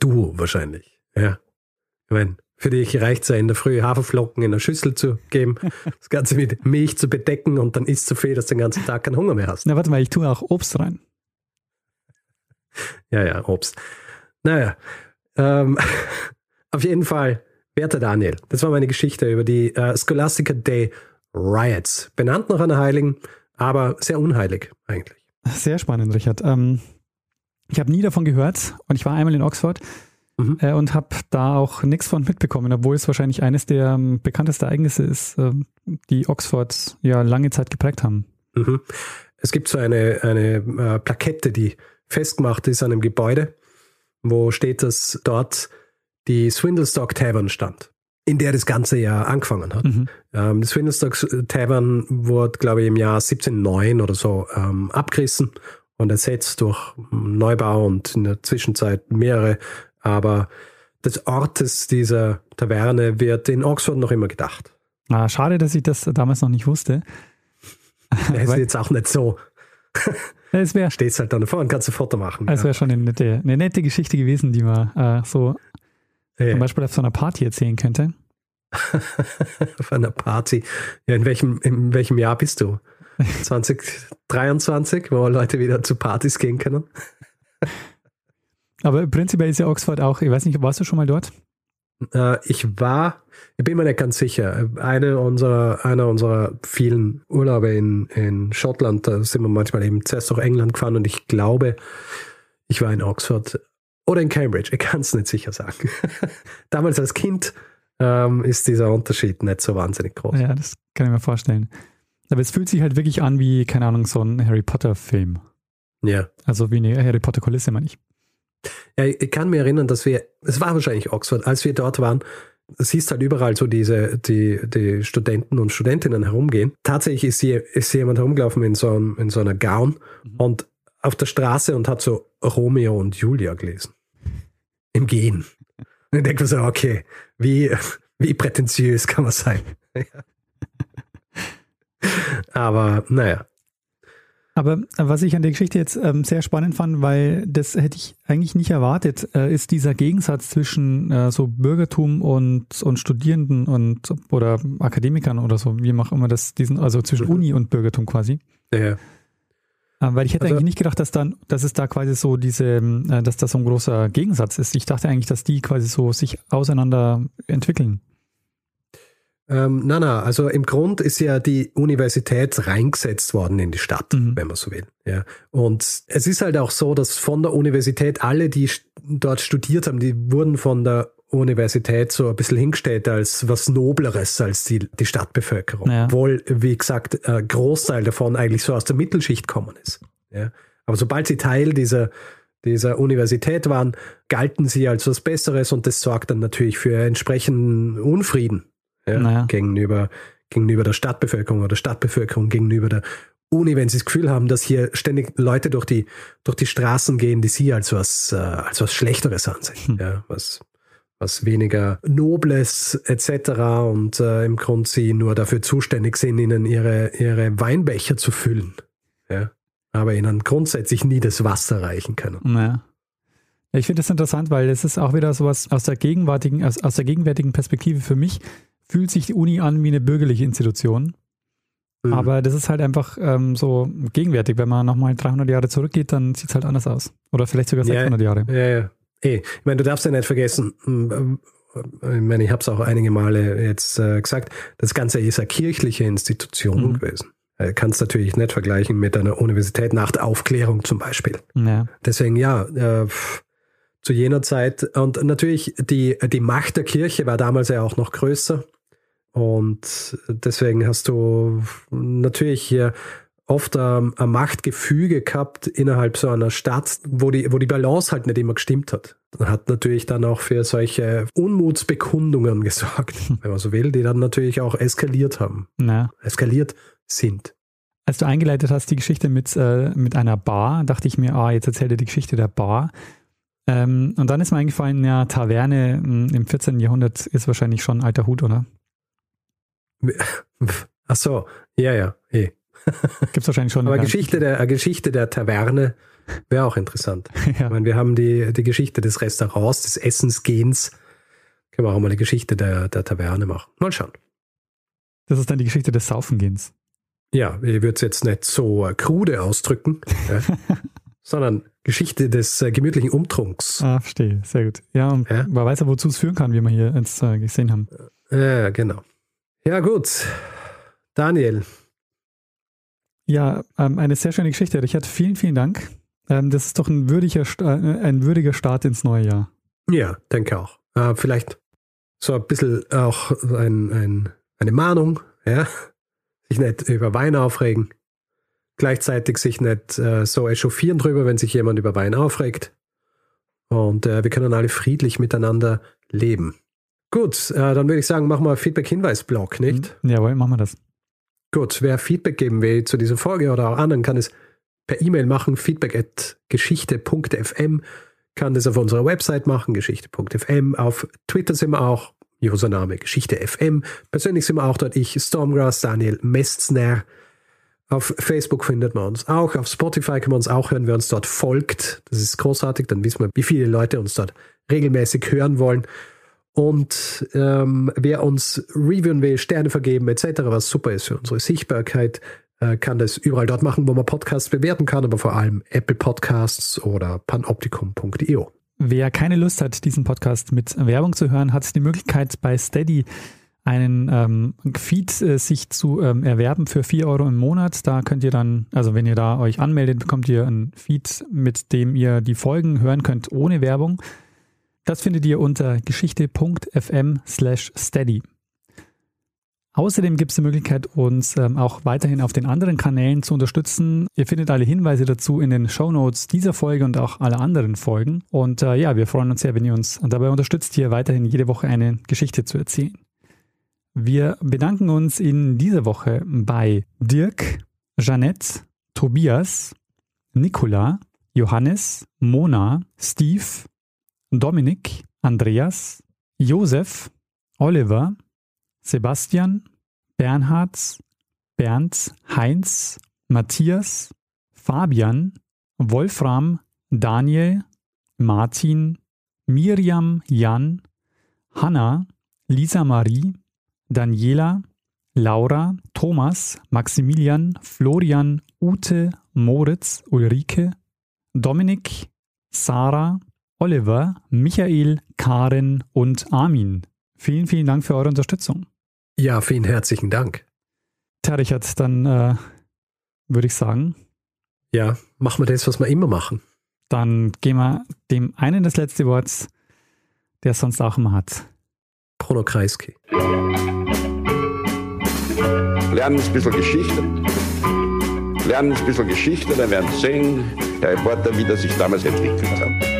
Du wahrscheinlich, ja. Ich meine, für dich reicht es ja in der Früh Haferflocken in eine Schüssel zu geben, <laughs> das Ganze mit Milch zu bedecken und dann isst so viel, dass du den ganzen Tag keinen Hunger mehr hast. Na, warte mal, ich tue auch Obst rein. Ja, ja, Obst. Naja, ähm, <laughs> auf jeden Fall, werter Daniel, das war meine Geschichte über die äh, Scholastica Day Riots. Benannt nach einer Heiligen, aber sehr unheilig eigentlich. Sehr spannend, Richard. Ähm, ich habe nie davon gehört und ich war einmal in Oxford mhm. äh, und habe da auch nichts von mitbekommen, obwohl es wahrscheinlich eines der ähm, bekanntesten Ereignisse ist, äh, die Oxford ja lange Zeit geprägt haben. Mhm. Es gibt so eine, eine äh, Plakette, die festgemacht ist an einem Gebäude, wo steht, dass dort die Swindlestock Tavern stand, in der das Ganze ja angefangen hat. Mhm. Ähm, die Swindlestock Tavern wurde, glaube ich, im Jahr 1709 oder so ähm, abgerissen und ersetzt durch Neubau und in der Zwischenzeit mehrere. Aber des Ortes dieser Taverne wird in Oxford noch immer gedacht. Ah, schade, dass ich das damals noch nicht wusste. Das <laughs> ist jetzt auch nicht so. <laughs> Es wäre. Stehst halt da vorne und kannst ein Foto machen. Es wäre ja. schon eine nette, eine nette Geschichte gewesen, die man äh, so ja. zum Beispiel auf so einer Party erzählen könnte. <laughs> auf einer Party. Ja, in welchem, in welchem Jahr bist du? 2023, wo Leute wieder zu Partys gehen können. Aber prinzipiell ist ja Oxford auch, ich weiß nicht, warst du schon mal dort? Äh, ich war, ich bin mir nicht ganz sicher. Eine unserer, einer unserer vielen Urlaube in, in Schottland, da sind wir manchmal eben zuerst nach England gefahren und ich glaube, ich war in Oxford oder in Cambridge. Ich kann es nicht sicher sagen. <laughs> Damals als Kind ähm, ist dieser Unterschied nicht so wahnsinnig groß. Ja, das kann ich mir vorstellen. Aber es fühlt sich halt wirklich an wie, keine Ahnung, so ein Harry Potter-Film. Ja. Also wie eine Harry Potter-Kulisse, meine ich. Ja, ich kann mich erinnern, dass wir, es war wahrscheinlich Oxford, als wir dort waren, siehst halt überall so diese, die, die Studenten und Studentinnen herumgehen. Tatsächlich ist hier, ist hier jemand herumgelaufen in so, einem, in so einer Gown mhm. und auf der Straße und hat so Romeo und Julia gelesen. Im Gehen. Und ich denke mir so, okay, wie, wie prätentiös kann man sein? <laughs> Aber naja. Aber was ich an der Geschichte jetzt ähm, sehr spannend fand, weil das hätte ich eigentlich nicht erwartet, äh, ist dieser Gegensatz zwischen äh, so Bürgertum und, und Studierenden und oder Akademikern oder so, wie auch immer das diesen, also zwischen. Uni und Bürgertum quasi. Ja. Äh, weil ich hätte also, eigentlich nicht gedacht, dass dann, dass es da quasi so diese, äh, dass das so ein großer Gegensatz ist. Ich dachte eigentlich, dass die quasi so sich auseinander entwickeln. Ähm, na, na, also im Grund ist ja die Universität reingesetzt worden in die Stadt, mhm. wenn man so will. Ja. Und es ist halt auch so, dass von der Universität alle, die dort studiert haben, die wurden von der Universität so ein bisschen hingestellt als was Nobleres als die, die Stadtbevölkerung. Ja. Obwohl, wie gesagt, ein Großteil davon eigentlich so aus der Mittelschicht kommen ist. Ja. Aber sobald sie Teil dieser, dieser Universität waren, galten sie als was Besseres und das sorgt dann natürlich für entsprechenden Unfrieden ja, naja. gegenüber, gegenüber der Stadtbevölkerung oder Stadtbevölkerung gegenüber der Uni, wenn sie das Gefühl haben, dass hier ständig Leute durch die, durch die Straßen gehen, die sie als was, äh, als was Schlechteres ansehen, hm. ja, was, was weniger Nobles etc. und äh, im Grund sie nur dafür zuständig sind, ihnen ihre, ihre Weinbecher zu füllen, ja, aber ihnen grundsätzlich nie das Wasser reichen können. Naja. Ich finde das interessant, weil es ist auch wieder sowas aus der gegenwärtigen, aus, aus der gegenwärtigen Perspektive für mich, fühlt sich die Uni an wie eine bürgerliche Institution. Mhm. Aber das ist halt einfach ähm, so gegenwärtig. Wenn man nochmal 300 Jahre zurückgeht, dann sieht es halt anders aus. Oder vielleicht sogar 600 ja, Jahre. Ja, ja. Hey, ich meine, du darfst ja nicht vergessen, hm, äh, ich meine, ich habe es auch einige Male jetzt äh, gesagt, das Ganze ist eine kirchliche Institution mhm. gewesen. Du kannst natürlich nicht vergleichen mit einer Universität nach der Aufklärung zum Beispiel. Ja. Deswegen ja, äh, zu jener Zeit. Und natürlich die, die Macht der Kirche war damals ja auch noch größer. Und deswegen hast du natürlich hier oft ähm, ein Machtgefüge gehabt innerhalb so einer Stadt, wo die, wo die Balance halt nicht immer gestimmt hat. Hat natürlich dann auch für solche Unmutsbekundungen gesorgt, <laughs> wenn man so will, die dann natürlich auch eskaliert haben. Na. Eskaliert sind. Als du eingeleitet hast, die Geschichte mit, äh, mit einer Bar, dachte ich mir, ah, jetzt erzählt er die Geschichte der Bar. Ähm, und dann ist mir eingefallen, ja, Taverne hm, im 14. Jahrhundert ist wahrscheinlich schon alter Hut, oder? Ach so, ja, ja, eh. Gibt es wahrscheinlich schon. Aber Geschichte der, Geschichte der Taverne wäre auch interessant. <laughs> ja. Ich meine, wir haben die, die Geschichte des Restaurants, des Essensgehens. Können wir auch mal eine Geschichte der, der Taverne machen. Mal schauen. Das ist dann die Geschichte des Saufengehens. Ja, ich würde es jetzt nicht so krude ausdrücken, ja, <laughs> sondern Geschichte des äh, gemütlichen Umtrunks. Ah, verstehe. Sehr gut. Ja, und ja? man weiß ja, wozu es führen kann, wie wir hier jetzt äh, gesehen haben. Ja, genau. Ja, gut. Daniel, ja, ähm, eine sehr schöne Geschichte, Richard. Vielen, vielen Dank. Ähm, das ist doch ein würdiger, äh, ein würdiger Start ins neue Jahr. Ja, denke auch. Äh, vielleicht so ein bisschen auch ein, ein, eine Mahnung, ja. Sich nicht über Wein aufregen. Gleichzeitig sich nicht äh, so echauffieren drüber, wenn sich jemand über Wein aufregt. Und äh, wir können alle friedlich miteinander leben. Gut, äh, dann würde ich sagen, machen wir Feedback-Hinweis-Blog, nicht? Jawohl, machen wir das. Gut, wer Feedback geben will zu dieser Folge oder auch anderen, kann es per E-Mail machen, feedback at geschichte.fm, kann das auf unserer Website machen, geschichte.fm, auf Twitter sind wir auch, Username Geschichte.fm, persönlich sind wir auch dort, ich, Stormgrass, Daniel Mestner, auf Facebook findet man uns auch, auf Spotify kann man uns auch hören, wer uns dort folgt, das ist großartig, dann wissen wir, wie viele Leute uns dort regelmäßig hören wollen. Und ähm, wer uns reviewen will, Sterne vergeben etc., was super ist für unsere Sichtbarkeit, äh, kann das überall dort machen, wo man Podcasts bewerten kann, aber vor allem Apple Podcasts oder panoptikum.io. Wer keine Lust hat, diesen Podcast mit Werbung zu hören, hat die Möglichkeit bei Steady einen ähm, Feed äh, sich zu ähm, erwerben für 4 Euro im Monat. Da könnt ihr dann, also wenn ihr da euch anmeldet, bekommt ihr einen Feed, mit dem ihr die Folgen hören könnt ohne Werbung. Das findet ihr unter geschichte.fm slash steady. Außerdem gibt es die Möglichkeit, uns ähm, auch weiterhin auf den anderen Kanälen zu unterstützen. Ihr findet alle Hinweise dazu in den Show Notes dieser Folge und auch aller anderen Folgen. Und äh, ja, wir freuen uns sehr, wenn ihr uns dabei unterstützt, hier weiterhin jede Woche eine Geschichte zu erzählen. Wir bedanken uns in dieser Woche bei Dirk, Jeanette, Tobias, Nicola, Johannes, Mona, Steve, Dominik, Andreas, Josef, Oliver, Sebastian, Bernhard, Bernd, Heinz, Matthias, Fabian, Wolfram, Daniel, Martin, Miriam, Jan, Hanna, Lisa Marie, Daniela, Laura, Thomas, Maximilian, Florian, Ute, Moritz, Ulrike, Dominik, Sarah, Oliver, Michael, Karen und Armin. Vielen, vielen Dank für eure Unterstützung. Ja, vielen herzlichen Dank. Tja, Richard, dann äh, würde ich sagen. Ja, machen wir das, was wir immer machen. Dann gehen wir dem einen das letzte Wort, der es sonst auch immer hat. Bruno Kreisky. Lernen ein bisschen Geschichte. Lernen ein bisschen Geschichte, dann werden Sie sehen, der Reporter, wie das sich damals entwickelt hat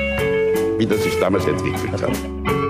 wie das sich damals entwickelt hat.